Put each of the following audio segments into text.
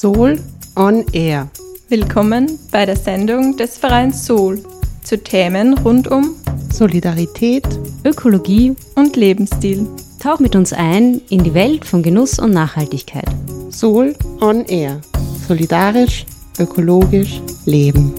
Soul on Air. Willkommen bei der Sendung des Vereins Soul zu Themen rund um Solidarität, Ökologie und Lebensstil. Tauch mit uns ein in die Welt von Genuss und Nachhaltigkeit. Soul on Air. Solidarisch, ökologisch, leben.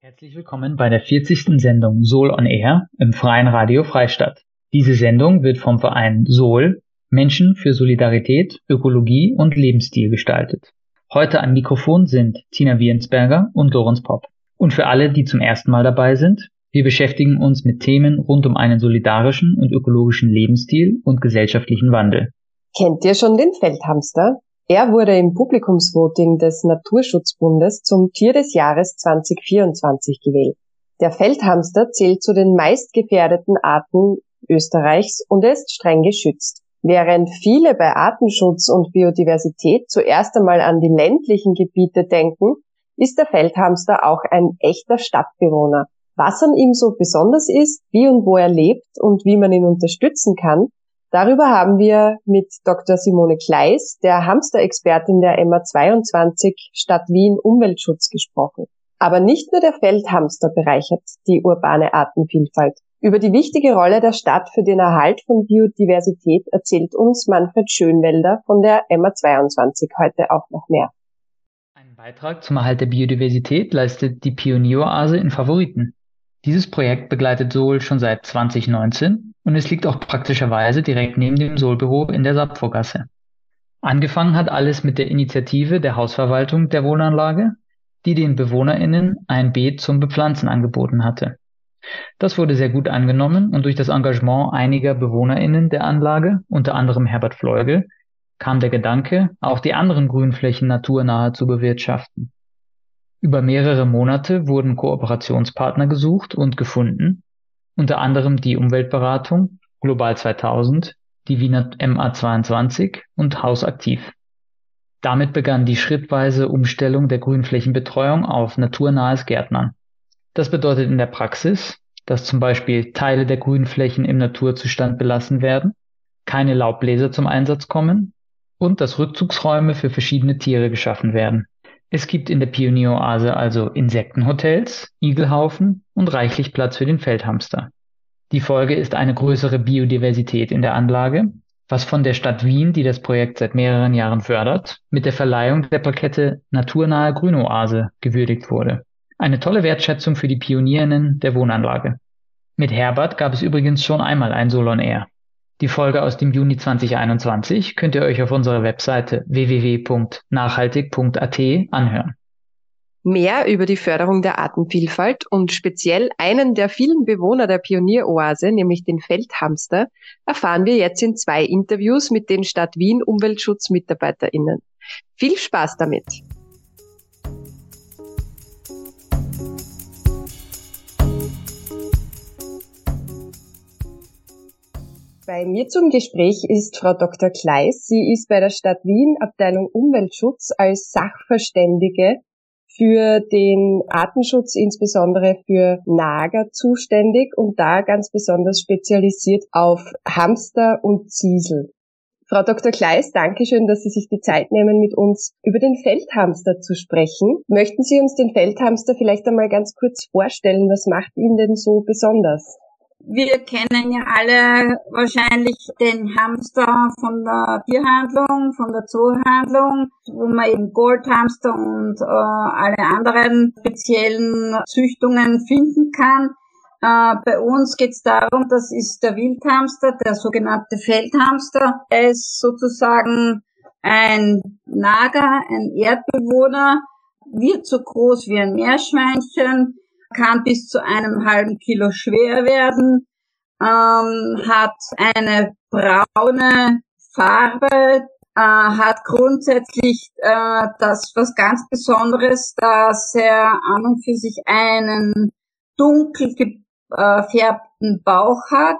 Herzlich willkommen bei der 40. Sendung Soul on Air im Freien Radio Freistadt. Diese Sendung wird vom Verein Soul Menschen für Solidarität, Ökologie und Lebensstil gestaltet. Heute am Mikrofon sind Tina Wiensberger und Lorenz Popp. Und für alle, die zum ersten Mal dabei sind, wir beschäftigen uns mit Themen rund um einen solidarischen und ökologischen Lebensstil und gesellschaftlichen Wandel. Kennt ihr schon den Feldhamster? Er wurde im Publikumsvoting des Naturschutzbundes zum Tier des Jahres 2024 gewählt. Der Feldhamster zählt zu den meistgefährdeten Arten Österreichs und ist streng geschützt. Während viele bei Artenschutz und Biodiversität zuerst einmal an die ländlichen Gebiete denken, ist der Feldhamster auch ein echter Stadtbewohner. Was an ihm so besonders ist, wie und wo er lebt und wie man ihn unterstützen kann, darüber haben wir mit Dr. Simone Kleis, der Hamsterexpertin der MA22 Stadt Wien Umweltschutz gesprochen. Aber nicht nur der Feldhamster bereichert die urbane Artenvielfalt. Über die wichtige Rolle der Stadt für den Erhalt von Biodiversität erzählt uns Manfred Schönwelder von der MA22 heute auch noch mehr. Einen Beitrag zum Erhalt der Biodiversität leistet die Pionieroase in Favoriten. Dieses Projekt begleitet Sol schon seit 2019 und es liegt auch praktischerweise direkt neben dem Sol-Büro in der Sapfogasse. Angefangen hat alles mit der Initiative der Hausverwaltung der Wohnanlage, die den BewohnerInnen ein Beet zum Bepflanzen angeboten hatte. Das wurde sehr gut angenommen und durch das Engagement einiger BewohnerInnen der Anlage, unter anderem Herbert Fleugel, kam der Gedanke, auch die anderen Grünflächen naturnahe zu bewirtschaften. Über mehrere Monate wurden Kooperationspartner gesucht und gefunden, unter anderem die Umweltberatung, Global 2000, die Wiener MA22 und Hausaktiv. Damit begann die schrittweise Umstellung der Grünflächenbetreuung auf naturnahes Gärtnern. Das bedeutet in der Praxis, dass zum Beispiel Teile der Grünflächen im Naturzustand belassen werden, keine Laubbläser zum Einsatz kommen und dass Rückzugsräume für verschiedene Tiere geschaffen werden. Es gibt in der Pionieroase also Insektenhotels, Igelhaufen und reichlich Platz für den Feldhamster. Die Folge ist eine größere Biodiversität in der Anlage, was von der Stadt Wien, die das Projekt seit mehreren Jahren fördert, mit der Verleihung der Plakette Naturnahe Grünoase gewürdigt wurde. Eine tolle Wertschätzung für die Pionierinnen der Wohnanlage. Mit Herbert gab es übrigens schon einmal ein Solon Air. Die Folge aus dem Juni 2021 könnt ihr euch auf unserer Webseite www.nachhaltig.at anhören. Mehr über die Förderung der Artenvielfalt und speziell einen der vielen Bewohner der Pionieroase, nämlich den Feldhamster, erfahren wir jetzt in zwei Interviews mit den Stadt Wien Umweltschutzmitarbeiterinnen. Viel Spaß damit! Bei mir zum Gespräch ist Frau Dr. Kleis. Sie ist bei der Stadt Wien Abteilung Umweltschutz als Sachverständige für den Artenschutz, insbesondere für Nager zuständig und da ganz besonders spezialisiert auf Hamster und Ziesel. Frau Dr. Kleis, danke schön, dass Sie sich die Zeit nehmen, mit uns über den Feldhamster zu sprechen. Möchten Sie uns den Feldhamster vielleicht einmal ganz kurz vorstellen? Was macht ihn denn so besonders? Wir kennen ja alle wahrscheinlich den Hamster von der Tierhandlung, von der Zoohandlung, wo man eben Goldhamster und äh, alle anderen speziellen Züchtungen finden kann. Äh, bei uns geht es darum, das ist der Wildhamster, der sogenannte Feldhamster. Er ist sozusagen ein Nager, ein Erdbewohner, wird so groß wie ein Meerschweinchen, kann bis zu einem halben Kilo schwer werden, ähm, hat eine braune Farbe, äh, hat grundsätzlich äh, das was ganz Besonderes, dass er an und für sich einen dunkel gefärbten Bauch hat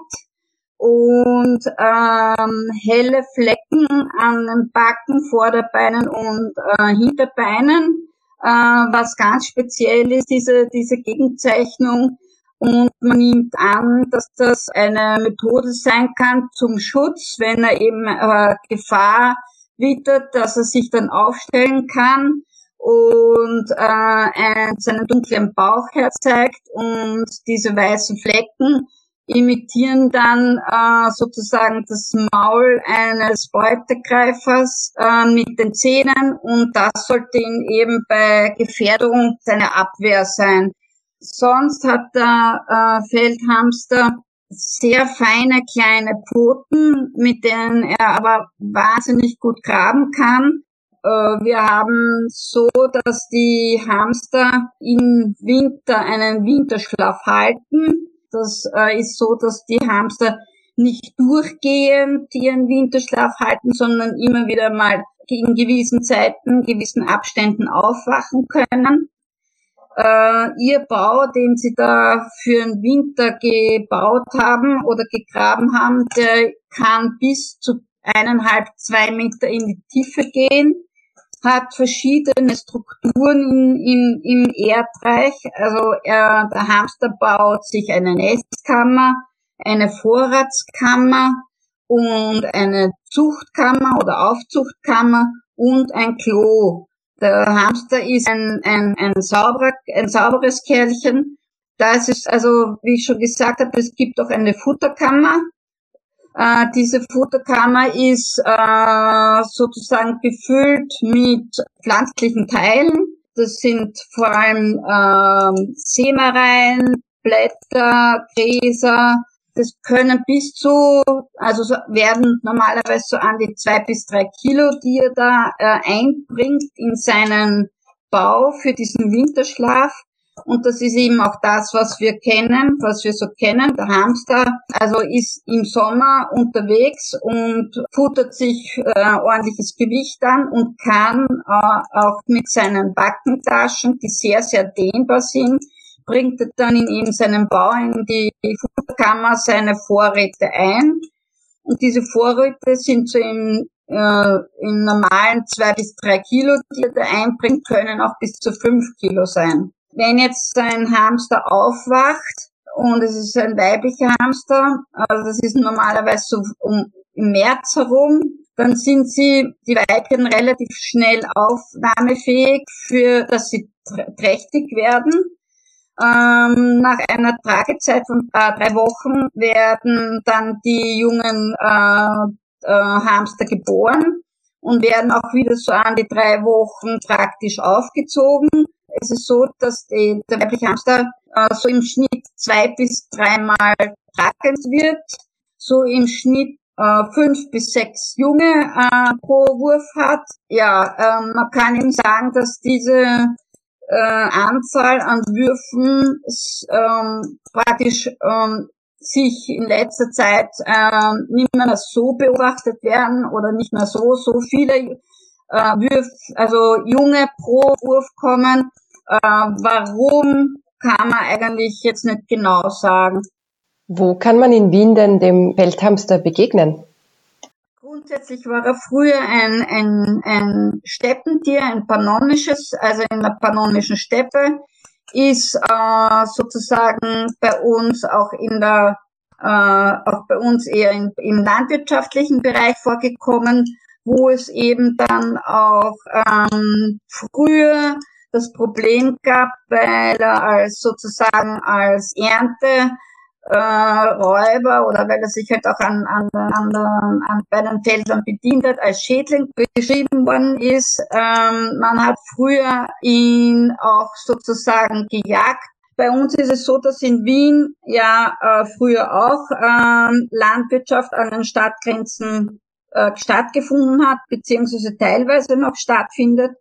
und ähm, helle Flecken an den Backen, Vorderbeinen und äh, Hinterbeinen. Äh, was ganz speziell ist, diese, diese Gegenzeichnung. Und man nimmt an, dass das eine Methode sein kann zum Schutz, wenn er eben äh, Gefahr wittert, dass er sich dann aufstellen kann und äh, einen, seinen dunklen Bauch herzeigt und diese weißen Flecken imitieren dann äh, sozusagen das Maul eines Beutegreifers äh, mit den Zähnen und das sollte ihn eben bei Gefährdung seine Abwehr sein. Sonst hat der äh, Feldhamster sehr feine kleine Pfoten, mit denen er aber wahnsinnig gut graben kann. Äh, wir haben so, dass die Hamster im Winter einen Winterschlaf halten. Das äh, ist so, dass die Hamster nicht durchgehend ihren Winterschlaf halten, sondern immer wieder mal in gewissen Zeiten, gewissen Abständen aufwachen können. Äh, ihr Bau, den sie da für den Winter gebaut haben oder gegraben haben, der kann bis zu eineinhalb, zwei Meter in die Tiefe gehen, hat verschiedene Strukturen in, im Erdreich. Also er, der Hamster baut sich eine Nestkammer, eine Vorratskammer und eine Zuchtkammer oder Aufzuchtkammer und ein Klo. Der Hamster ist ein, ein, ein, sauberer, ein sauberes Kerlchen. Das ist also, wie ich schon gesagt habe, es gibt auch eine Futterkammer. Äh, diese Futterkammer ist äh, sozusagen gefüllt mit pflanzlichen Teilen. Das sind vor allem äh, Sämereien, Blätter, Gräser, das können bis zu, also so werden normalerweise so an die zwei bis drei Kilo, die er da äh, einbringt in seinen Bau für diesen Winterschlaf. Und das ist eben auch das, was wir kennen, was wir so kennen. Der Hamster, also ist im Sommer unterwegs und futtert sich äh, ordentliches Gewicht an und kann äh, auch mit seinen Backentaschen, die sehr, sehr dehnbar sind, bringt er dann in, in seinem Bau in die Futterkammer seine Vorräte ein. Und diese Vorräte sind so im, äh, im normalen zwei bis drei Kilo, die er da einbringt, können auch bis zu fünf Kilo sein. Wenn jetzt ein Hamster aufwacht und es ist ein weiblicher Hamster, also das ist normalerweise so um, im März herum, dann sind sie, die Weibchen, relativ schnell aufnahmefähig, für, dass sie trächtig werden. Ähm, nach einer Tragezeit von äh, drei Wochen werden dann die jungen äh, äh, Hamster geboren und werden auch wieder so an die drei Wochen praktisch aufgezogen. Es ist so, dass die, der weibliche Hamster äh, so im Schnitt zwei bis dreimal tragend wird, so im Schnitt äh, fünf bis sechs Junge äh, pro Wurf hat. Ja, ähm, man kann ihm sagen, dass diese äh, Anzahl an Würfen ähm, praktisch ähm, sich in letzter Zeit ähm, nicht mehr so beobachtet werden oder nicht mehr so so viele äh, Würf, also Junge pro Wurf kommen. Äh, warum kann man eigentlich jetzt nicht genau sagen. Wo kann man in Wien denn dem Feldhamster begegnen? Grundsätzlich war er früher ein, ein, ein Steppentier, ein pannonisches, also in der pannonischen Steppe, ist äh, sozusagen bei uns auch in der, äh, auch bei uns eher in, im landwirtschaftlichen Bereich vorgekommen, wo es eben dann auch ähm, früher das Problem gab, weil er als sozusagen als Ernte äh, Räuber oder weil er sich halt auch an, an, an, an, bei den Feldern bedient hat, als Schädling beschrieben worden ist. Ähm, man hat früher ihn auch sozusagen gejagt. Bei uns ist es so, dass in Wien ja äh, früher auch ähm, Landwirtschaft an den Stadtgrenzen äh, stattgefunden hat, beziehungsweise teilweise noch stattfindet.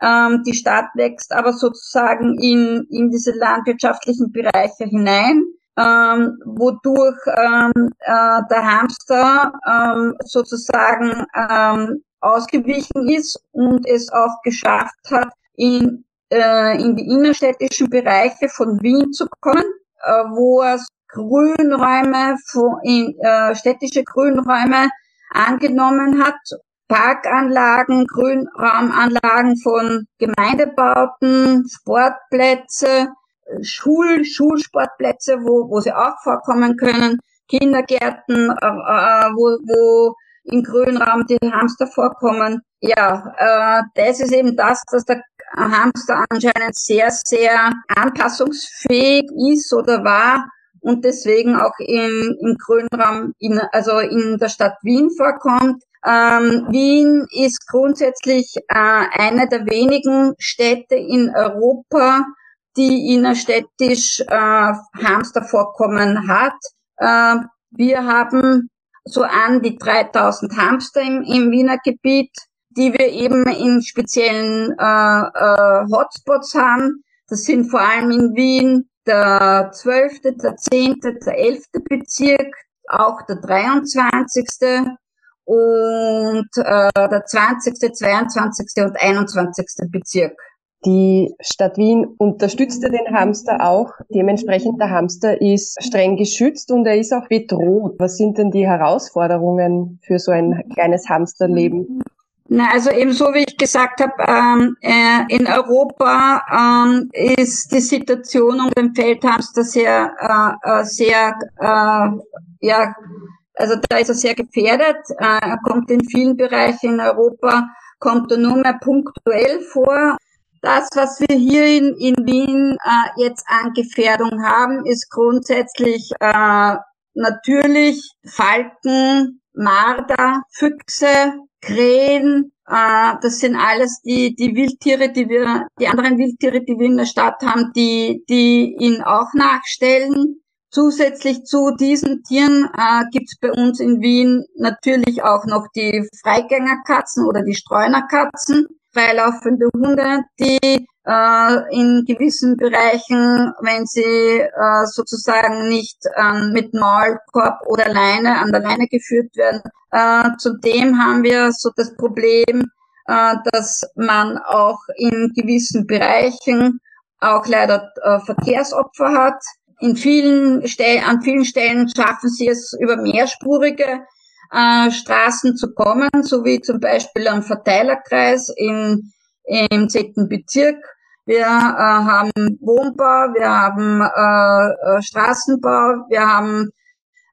Ähm, die Stadt wächst aber sozusagen in, in diese landwirtschaftlichen Bereiche hinein ähm, wodurch ähm, äh, der Hamster ähm, sozusagen ähm, ausgewichen ist und es auch geschafft hat, in, äh, in die innerstädtischen Bereiche von Wien zu kommen, äh, wo es Grünräume, in, äh, städtische Grünräume angenommen hat, Parkanlagen, Grünraumanlagen von Gemeindebauten, Sportplätze, Schul, Schulsportplätze, wo, wo sie auch vorkommen können, Kindergärten, äh, äh, wo, wo im Grünraum die Hamster vorkommen. Ja, äh, das ist eben das, dass der Hamster anscheinend sehr, sehr anpassungsfähig ist oder war und deswegen auch im, im Grünraum, in, also in der Stadt Wien vorkommt. Ähm, Wien ist grundsätzlich äh, eine der wenigen Städte in Europa, die innerstädtisch äh, Hamstervorkommen hat. Äh, wir haben so an die 3000 Hamster im, im Wiener Gebiet, die wir eben in speziellen äh, äh, Hotspots haben. Das sind vor allem in Wien der 12., der 10., der 11. Bezirk, auch der 23. und äh, der 20., 22. und 21. Bezirk. Die Stadt Wien unterstützte den Hamster auch. Dementsprechend der Hamster ist streng geschützt und er ist auch bedroht. Was sind denn die Herausforderungen für so ein kleines Hamsterleben? Na, also eben so wie ich gesagt habe, ähm, äh, in Europa ähm, ist die Situation um den Feldhamster sehr, äh, äh, sehr, äh, ja, also da ist er sehr gefährdet. Äh, er kommt in vielen Bereichen in Europa, kommt er nur mehr punktuell vor. Das, was wir hier in, in Wien äh, jetzt an Gefährdung haben, ist grundsätzlich äh, natürlich Falken, Marder, Füchse, Krähen. Äh, das sind alles die, die Wildtiere, die wir, die anderen Wildtiere, die wir in der Stadt haben, die, die ihn auch nachstellen. Zusätzlich zu diesen Tieren äh, gibt es bei uns in Wien natürlich auch noch die Freigängerkatzen oder die Streunerkatzen freilaufende Hunde, die äh, in gewissen Bereichen, wenn sie äh, sozusagen nicht äh, mit Maulkorb oder Leine an der Leine geführt werden. Äh, zudem haben wir so das Problem, äh, dass man auch in gewissen Bereichen auch leider äh, Verkehrsopfer hat. In vielen Stellen, an vielen Stellen schaffen sie es über mehrspurige äh, Straßen zu kommen, so wie zum Beispiel am Verteilerkreis im, im 10. Bezirk. Wir äh, haben Wohnbau, wir haben äh, äh, Straßenbau, wir haben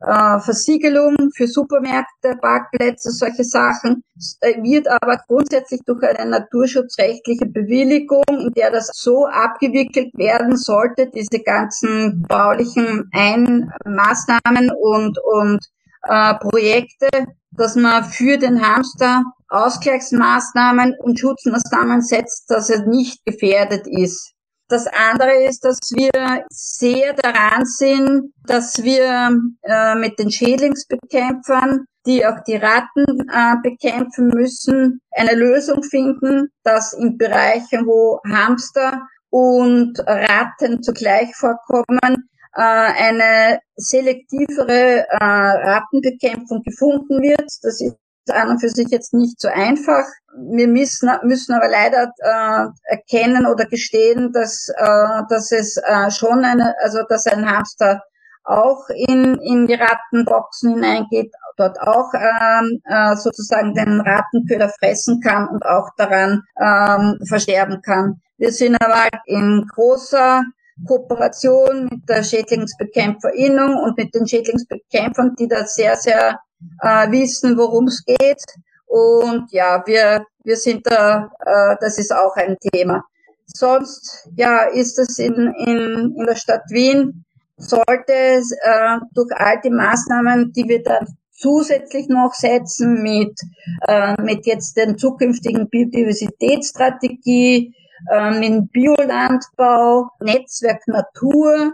äh, Versiegelung für Supermärkte, Parkplätze, solche Sachen, äh, wird aber grundsätzlich durch eine naturschutzrechtliche Bewilligung, in der das so abgewickelt werden sollte, diese ganzen baulichen Einmaßnahmen und, und äh, Projekte, dass man für den Hamster Ausgleichsmaßnahmen und Schutzmaßnahmen setzt, dass er nicht gefährdet ist. Das andere ist, dass wir sehr daran sind, dass wir äh, mit den Schädlingsbekämpfern, die auch die Ratten äh, bekämpfen müssen, eine Lösung finden, dass in Bereichen, wo Hamster und Ratten zugleich vorkommen, äh, eine selektivere äh, Rattenbekämpfung gefunden wird. Das ist an und für sich jetzt nicht so einfach. Wir müssen, müssen aber leider äh, erkennen oder gestehen, dass, äh, dass es äh, schon eine, also dass ein Hamster auch in, in die Rattenboxen hineingeht, dort auch ähm, äh, sozusagen den Rattenköder fressen kann und auch daran ähm, versterben kann. Wir sind aber in großer Kooperation mit der Schädlingsbekämpferinnung und mit den Schädlingsbekämpfern, die da sehr, sehr äh, wissen, worum es geht. Und ja, wir, wir sind da, äh, das ist auch ein Thema. Sonst, ja, ist es in, in, in der Stadt Wien, sollte es äh, durch all die Maßnahmen, die wir dann zusätzlich noch setzen mit, äh, mit jetzt den zukünftigen Biodiversitätsstrategie, äh, mit Biolandbau, Netzwerk Natur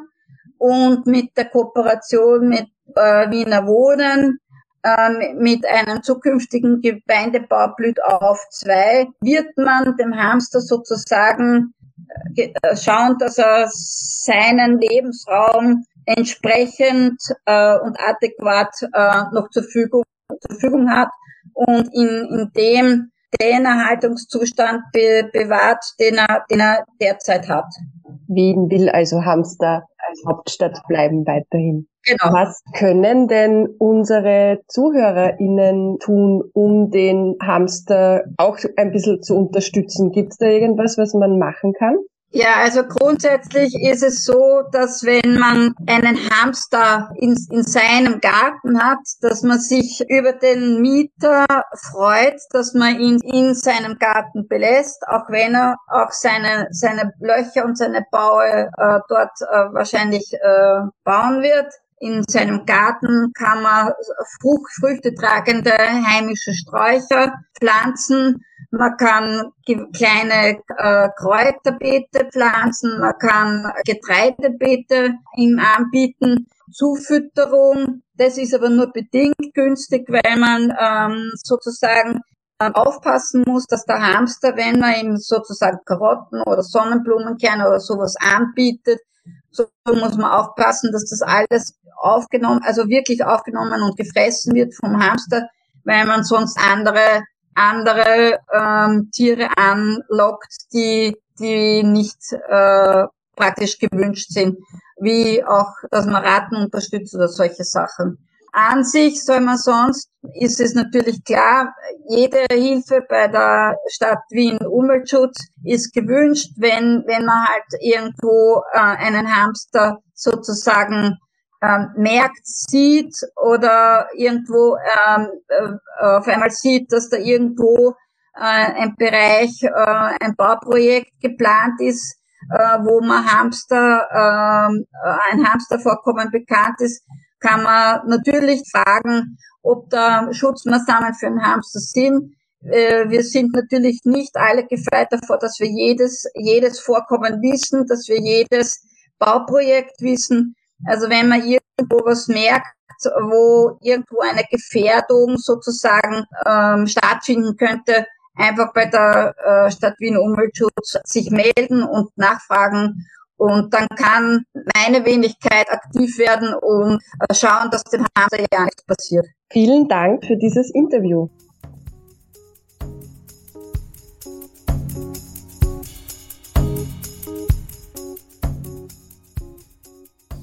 und mit der Kooperation mit äh, Wiener Wohnen, äh, mit einem zukünftigen Gemeindebau blüht auf zwei, wird man dem Hamster sozusagen äh, äh, schauen, dass er seinen Lebensraum entsprechend äh, und adäquat äh, noch zur Verfügung, zur Verfügung hat und in, in dem den Erhaltungszustand be bewahrt, den er, den er derzeit hat. Wien will also Hamster als Hauptstadt bleiben weiterhin. Genau. Was können denn unsere ZuhörerInnen tun, um den Hamster auch ein bisschen zu unterstützen? Gibt es da irgendwas, was man machen kann? Ja, also grundsätzlich ist es so, dass wenn man einen Hamster in, in seinem Garten hat, dass man sich über den Mieter freut, dass man ihn in seinem Garten belässt, auch wenn er auch seine, seine Löcher und seine Baue äh, dort äh, wahrscheinlich äh, bauen wird. In seinem Garten kann man Frucht, früchtetragende heimische Sträucher pflanzen man kann kleine äh, Kräuterbeete pflanzen, man kann Getreidebeete ihm anbieten, Zufütterung. Das ist aber nur bedingt günstig, weil man ähm, sozusagen äh, aufpassen muss, dass der Hamster, wenn man ihm sozusagen Karotten oder Sonnenblumenkerne oder sowas anbietet, so muss man aufpassen, dass das alles aufgenommen, also wirklich aufgenommen und gefressen wird vom Hamster, weil man sonst andere andere ähm, Tiere anlockt, die, die nicht äh, praktisch gewünscht sind, wie auch, dass man Ratten unterstützt oder solche Sachen. An sich soll man sonst, ist es natürlich klar, jede Hilfe bei der Stadt Wien Umweltschutz ist gewünscht, wenn, wenn man halt irgendwo äh, einen Hamster sozusagen ähm, merkt, sieht oder irgendwo ähm, äh, auf einmal sieht, dass da irgendwo äh, ein Bereich, äh, ein Bauprojekt geplant ist, äh, wo man Hamster, ähm, äh, ein Hamstervorkommen bekannt ist, kann man natürlich fragen, ob da Schutzmaßnahmen für einen Hamster sind. Äh, wir sind natürlich nicht alle gefeit davor, dass wir jedes, jedes Vorkommen wissen, dass wir jedes Bauprojekt wissen. Also wenn man irgendwo was merkt, wo irgendwo eine Gefährdung sozusagen ähm, stattfinden könnte, einfach bei der äh, Stadt Wien Umweltschutz sich melden und nachfragen. Und dann kann meine Wenigkeit aktiv werden und äh, schauen, dass dem Hamster ja nichts passiert. Vielen Dank für dieses Interview.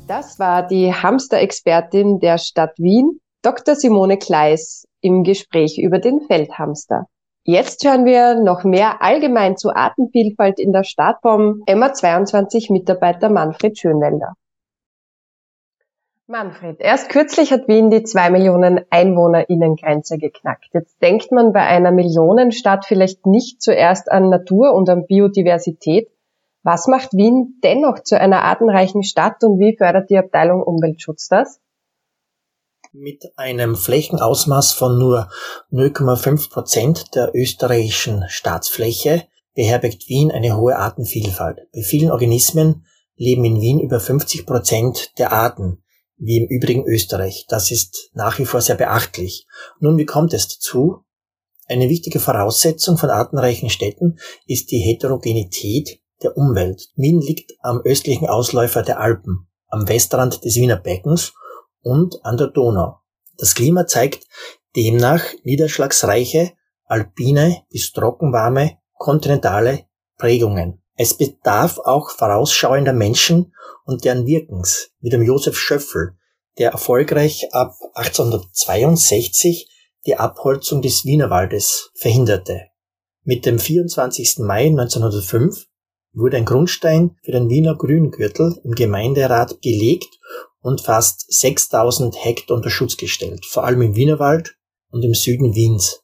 Das war die Hamster-Expertin der Stadt Wien, Dr. Simone Kleis, im Gespräch über den Feldhamster. Jetzt hören wir noch mehr allgemein zur Artenvielfalt in der Stadt vom MA22-Mitarbeiter Manfred Schönwälder. Manfred, erst kürzlich hat Wien die zwei Millionen EinwohnerInnen-Grenze geknackt. Jetzt denkt man bei einer Millionenstadt vielleicht nicht zuerst an Natur und an Biodiversität, was macht Wien dennoch zu einer artenreichen Stadt und wie fördert die Abteilung Umweltschutz das? Mit einem Flächenausmaß von nur 0,5 Prozent der österreichischen Staatsfläche beherbergt Wien eine hohe Artenvielfalt. Bei vielen Organismen leben in Wien über 50 Prozent der Arten, wie im übrigen Österreich. Das ist nach wie vor sehr beachtlich. Nun, wie kommt es dazu? Eine wichtige Voraussetzung von artenreichen Städten ist die Heterogenität der Umwelt. Wien liegt am östlichen Ausläufer der Alpen, am Westrand des Wiener Beckens und an der Donau. Das Klima zeigt demnach niederschlagsreiche, alpine bis trockenwarme, kontinentale Prägungen. Es bedarf auch vorausschauender Menschen und deren Wirkens, wie dem Josef Schöffel, der erfolgreich ab 1862 die Abholzung des Wienerwaldes verhinderte. Mit dem 24. Mai 1905 wurde ein Grundstein für den Wiener Grüngürtel im Gemeinderat gelegt und fast 6000 Hektar unter Schutz gestellt, vor allem im Wienerwald und im Süden Wiens.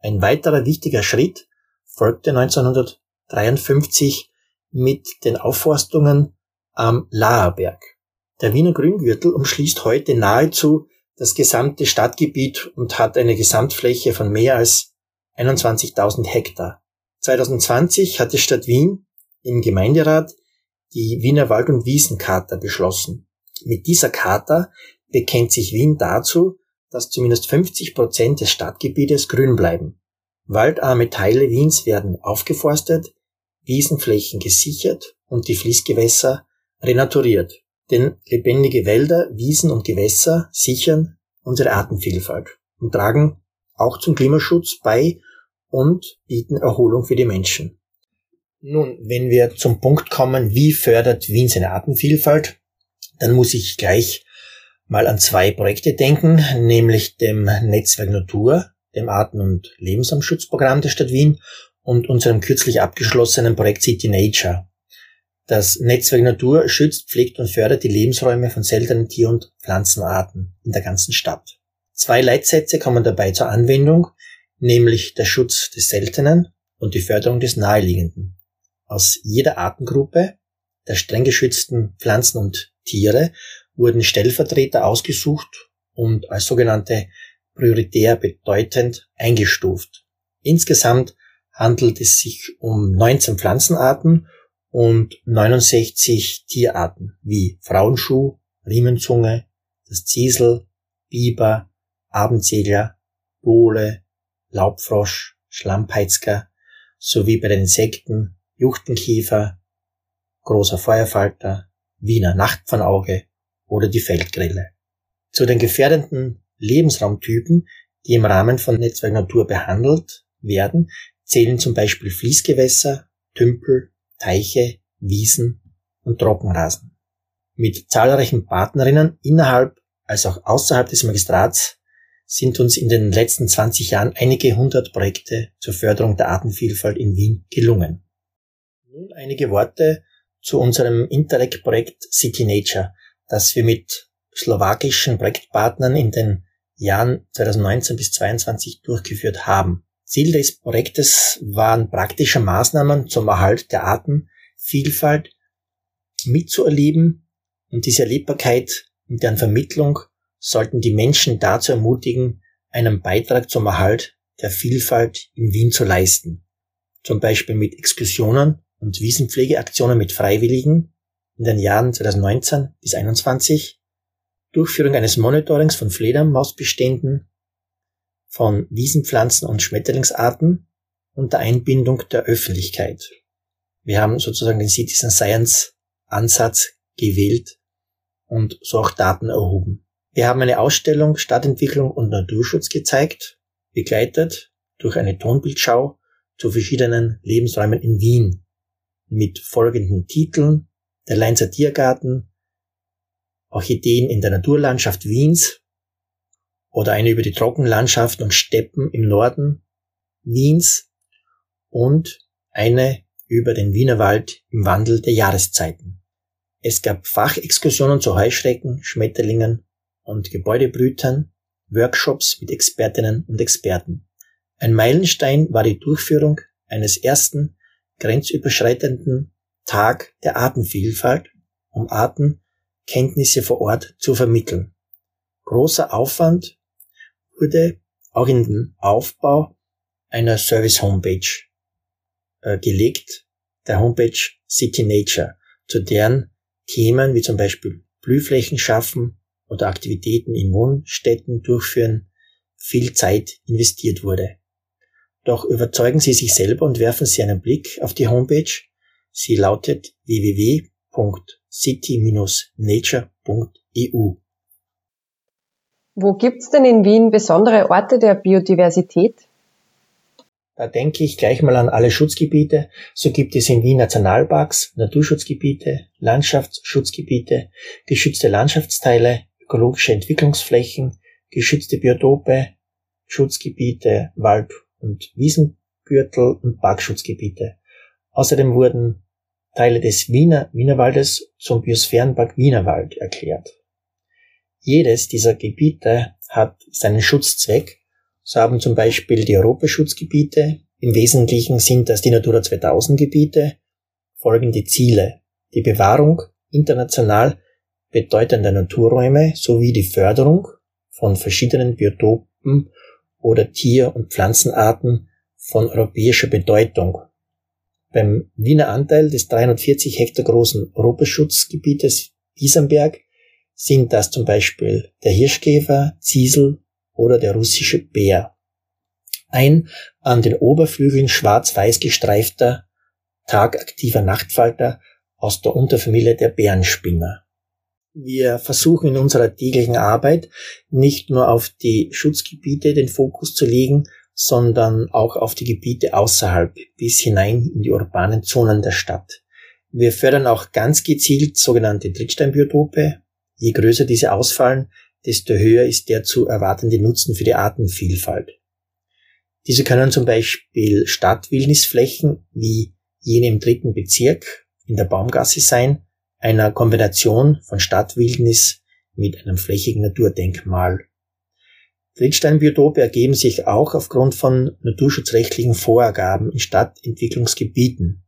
Ein weiterer wichtiger Schritt folgte 1953 mit den Aufforstungen am Laherberg. Der Wiener Grüngürtel umschließt heute nahezu das gesamte Stadtgebiet und hat eine Gesamtfläche von mehr als 21.000 Hektar. 2020 hat die Stadt Wien im Gemeinderat die Wiener Wald- und Wiesencharta beschlossen. Mit dieser Charta bekennt sich Wien dazu, dass zumindest 50 Prozent des Stadtgebietes grün bleiben. Waldarme Teile Wiens werden aufgeforstet, Wiesenflächen gesichert und die Fließgewässer renaturiert. Denn lebendige Wälder, Wiesen und Gewässer sichern unsere Artenvielfalt und tragen auch zum Klimaschutz bei und bieten Erholung für die Menschen. Nun, wenn wir zum Punkt kommen, wie fördert Wien seine Artenvielfalt, dann muss ich gleich mal an zwei Projekte denken, nämlich dem Netzwerk Natur, dem Arten- und Lebensraumschutzprogramm der Stadt Wien und unserem kürzlich abgeschlossenen Projekt City Nature. Das Netzwerk Natur schützt, pflegt und fördert die Lebensräume von seltenen Tier- und Pflanzenarten in der ganzen Stadt. Zwei Leitsätze kommen dabei zur Anwendung, nämlich der Schutz des Seltenen und die Förderung des Naheliegenden. Aus jeder Artengruppe der streng geschützten Pflanzen und Tiere wurden Stellvertreter ausgesucht und als sogenannte prioritär bedeutend eingestuft. Insgesamt handelt es sich um 19 Pflanzenarten und 69 Tierarten wie Frauenschuh, Riemenzunge, das Ziesel, Biber, Abendsegler, Bohle, Laubfrosch, Schlammpeitzger sowie bei den Insekten Juchtenkiefer, großer Feuerfalter, Wiener Nachtpfannauge oder die Feldgrille. Zu den gefährdenden Lebensraumtypen, die im Rahmen von Netzwerk Natur behandelt werden, zählen zum Beispiel Fließgewässer, Tümpel, Teiche, Wiesen und Trockenrasen. Mit zahlreichen Partnerinnen innerhalb als auch außerhalb des Magistrats sind uns in den letzten 20 Jahren einige hundert Projekte zur Förderung der Artenvielfalt in Wien gelungen. Nun einige Worte zu unserem Interreg-Projekt City Nature, das wir mit slowakischen Projektpartnern in den Jahren 2019 bis 2022 durchgeführt haben. Ziel des Projektes waren praktische Maßnahmen zum Erhalt der Artenvielfalt mitzuerleben und diese Erlebbarkeit und deren Vermittlung sollten die Menschen dazu ermutigen, einen Beitrag zum Erhalt der Vielfalt in Wien zu leisten. Zum Beispiel mit Exkursionen und Wiesenpflegeaktionen mit Freiwilligen in den Jahren 2019 bis 2021, Durchführung eines Monitorings von Fledermausbeständen von Wiesenpflanzen und Schmetterlingsarten unter Einbindung der Öffentlichkeit. Wir haben sozusagen den Citizen Science Ansatz gewählt und so auch Daten erhoben. Wir haben eine Ausstellung Stadtentwicklung und Naturschutz gezeigt, begleitet durch eine Tonbildschau zu verschiedenen Lebensräumen in Wien mit folgenden Titeln Der Leinzer Tiergarten, Orchideen in der Naturlandschaft Wiens, oder eine über die Trockenlandschaften und Steppen im Norden Wiens und eine über den Wienerwald im Wandel der Jahreszeiten. Es gab Fachexkursionen zu Heuschrecken, Schmetterlingen und Gebäudebrütern, Workshops mit Expertinnen und Experten. Ein Meilenstein war die Durchführung eines ersten grenzüberschreitenden Tag der Artenvielfalt, um Artenkenntnisse vor Ort zu vermitteln. Großer Aufwand wurde auch in den Aufbau einer Service-Homepage äh, gelegt, der Homepage City Nature, zu deren Themen wie zum Beispiel Blühflächen schaffen oder Aktivitäten in Wohnstätten durchführen viel Zeit investiert wurde. Doch überzeugen Sie sich selber und werfen Sie einen Blick auf die Homepage. Sie lautet www.city-nature.eu. Wo gibt's denn in Wien besondere Orte der Biodiversität? Da denke ich gleich mal an alle Schutzgebiete. So gibt es in Wien Nationalparks, Naturschutzgebiete, Landschaftsschutzgebiete, geschützte Landschaftsteile, ökologische Entwicklungsflächen, geschützte Biotope, Schutzgebiete, Wald- und Wiesengürtel und Parkschutzgebiete. Außerdem wurden Teile des Wiener Wienerwaldes zum Biosphärenpark Wienerwald erklärt. Jedes dieser Gebiete hat seinen Schutzzweck. So haben zum Beispiel die Europaschutzgebiete, im Wesentlichen sind das die Natura 2000 Gebiete, folgende Ziele. Die Bewahrung international bedeutender Naturräume sowie die Förderung von verschiedenen Biotopen oder Tier- und Pflanzenarten von europäischer Bedeutung. Beim Wiener Anteil des 340 Hektar großen Europaschutzgebietes Wiesenberg sind das zum Beispiel der Hirschkäfer, Ziesel oder der russische Bär. Ein an den Oberflügeln schwarz-weiß gestreifter, tagaktiver Nachtfalter aus der Unterfamilie der Bärenspinner. Wir versuchen in unserer täglichen Arbeit nicht nur auf die Schutzgebiete den Fokus zu legen, sondern auch auf die Gebiete außerhalb bis hinein in die urbanen Zonen der Stadt. Wir fördern auch ganz gezielt sogenannte Trittsteinbiotope, Je größer diese ausfallen, desto höher ist der zu erwartende Nutzen für die Artenvielfalt. Diese können zum Beispiel Stadtwildnisflächen wie jene im dritten Bezirk in der Baumgasse sein, einer Kombination von Stadtwildnis mit einem flächigen Naturdenkmal. Trittsteinbiotope ergeben sich auch aufgrund von naturschutzrechtlichen Vorgaben in Stadtentwicklungsgebieten.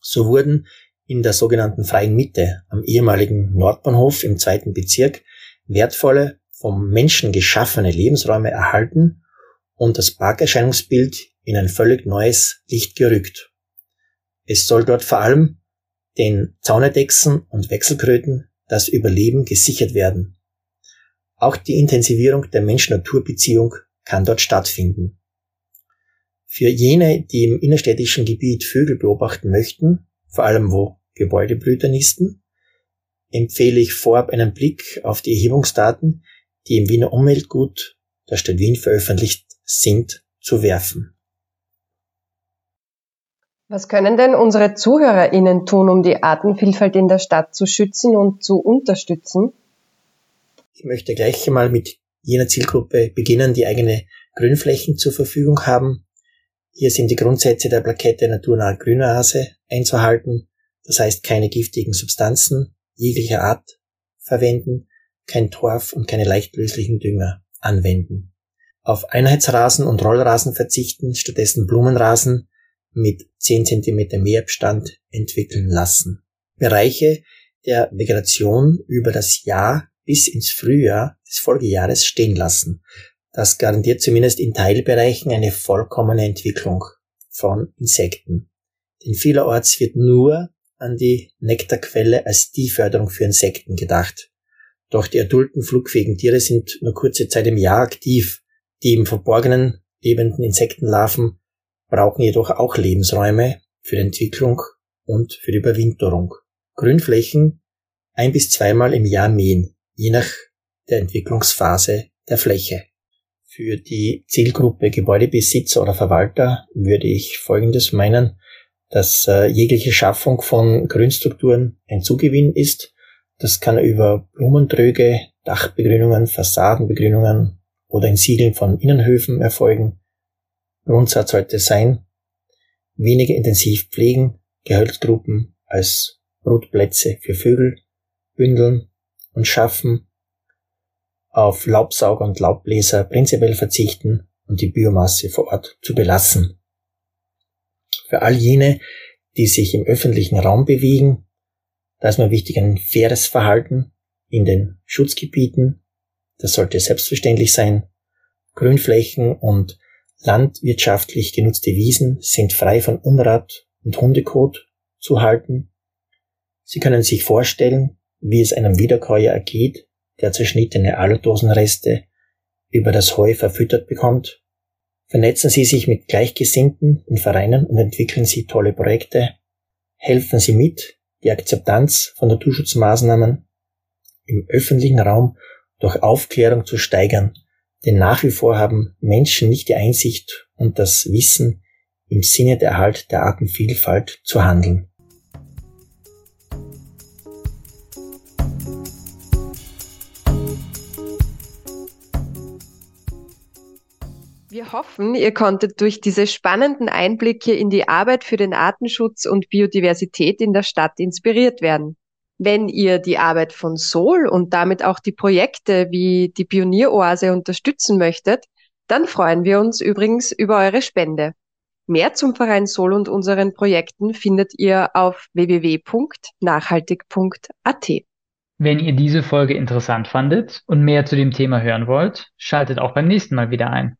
So wurden in der sogenannten Freien Mitte am ehemaligen Nordbahnhof im zweiten Bezirk wertvolle, vom Menschen geschaffene Lebensräume erhalten und das Parkerscheinungsbild in ein völlig neues Licht gerückt. Es soll dort vor allem den Zaunedechsen und Wechselkröten das Überleben gesichert werden. Auch die Intensivierung der Mensch-Natur-Beziehung kann dort stattfinden. Für jene, die im innerstädtischen Gebiet Vögel beobachten möchten, vor allem wo Gebäudebrüter nisten, empfehle ich vorab einen Blick auf die Erhebungsdaten, die im Wiener Umweltgut der Stadt Wien veröffentlicht sind, zu werfen. Was können denn unsere ZuhörerInnen tun, um die Artenvielfalt in der Stadt zu schützen und zu unterstützen? Ich möchte gleich einmal mit jener Zielgruppe beginnen, die eigene Grünflächen zur Verfügung haben. Hier sind die Grundsätze der Plakette naturnahe Grünase einzuhalten. Das heißt, keine giftigen Substanzen jeglicher Art verwenden, kein Torf und keine leichtlöslichen Dünger anwenden. Auf Einheitsrasen und Rollrasen verzichten, stattdessen Blumenrasen mit 10 cm Mehrabstand entwickeln lassen. Bereiche der Vegetation über das Jahr bis ins Frühjahr des Folgejahres stehen lassen. Das garantiert zumindest in Teilbereichen eine vollkommene Entwicklung von Insekten. Denn vielerorts wird nur an die Nektarquelle als die Förderung für Insekten gedacht. Doch die adulten flugfähigen Tiere sind nur kurze Zeit im Jahr aktiv. Die im Verborgenen lebenden Insektenlarven brauchen jedoch auch Lebensräume für Entwicklung und für die Überwinterung. Grünflächen ein bis zweimal im Jahr mähen, je nach der Entwicklungsphase der Fläche. Für die Zielgruppe Gebäudebesitzer oder Verwalter würde ich Folgendes meinen, dass äh, jegliche Schaffung von Grünstrukturen ein Zugewinn ist. Das kann über Blumentröge, Dachbegrünungen, Fassadenbegrünungen oder ein Siegeln von Innenhöfen erfolgen. Grundsatz sollte sein, weniger intensiv pflegen, Gehölzgruppen als Brutplätze für Vögel bündeln und schaffen, auf Laubsauger und Laubbläser prinzipiell verzichten und die Biomasse vor Ort zu belassen. Für all jene, die sich im öffentlichen Raum bewegen, da ist mir wichtig ein faires Verhalten in den Schutzgebieten. Das sollte selbstverständlich sein. Grünflächen und Landwirtschaftlich genutzte Wiesen sind frei von Unrat und Hundekot zu halten. Sie können sich vorstellen, wie es einem Wiederkäuer ergeht, der zerschnittene Aludosenreste über das Heu verfüttert bekommt. Vernetzen Sie sich mit Gleichgesinnten in Vereinen und entwickeln Sie tolle Projekte. Helfen Sie mit, die Akzeptanz von Naturschutzmaßnahmen im öffentlichen Raum durch Aufklärung zu steigern denn nach wie vor haben Menschen nicht die Einsicht und das Wissen, im Sinne der Erhalt der Artenvielfalt zu handeln. Wir hoffen, ihr konntet durch diese spannenden Einblicke in die Arbeit für den Artenschutz und Biodiversität in der Stadt inspiriert werden. Wenn ihr die Arbeit von Sol und damit auch die Projekte wie die Pionieroase unterstützen möchtet, dann freuen wir uns übrigens über eure Spende. Mehr zum Verein Sol und unseren Projekten findet ihr auf www.nachhaltig.at. Wenn ihr diese Folge interessant fandet und mehr zu dem Thema hören wollt, schaltet auch beim nächsten Mal wieder ein.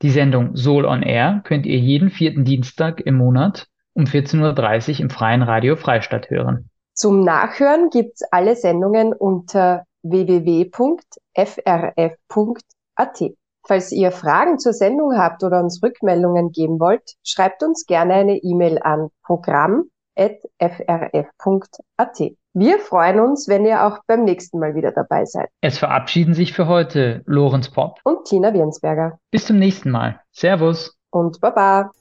Die Sendung Sol on Air könnt ihr jeden vierten Dienstag im Monat um 14.30 Uhr im freien Radio Freistadt hören. Zum Nachhören gibt's alle Sendungen unter www.frf.at. Falls ihr Fragen zur Sendung habt oder uns Rückmeldungen geben wollt, schreibt uns gerne eine E-Mail an programm.frf.at. Wir freuen uns, wenn ihr auch beim nächsten Mal wieder dabei seid. Es verabschieden sich für heute Lorenz Popp und Tina Wirnsberger. Bis zum nächsten Mal. Servus und Baba.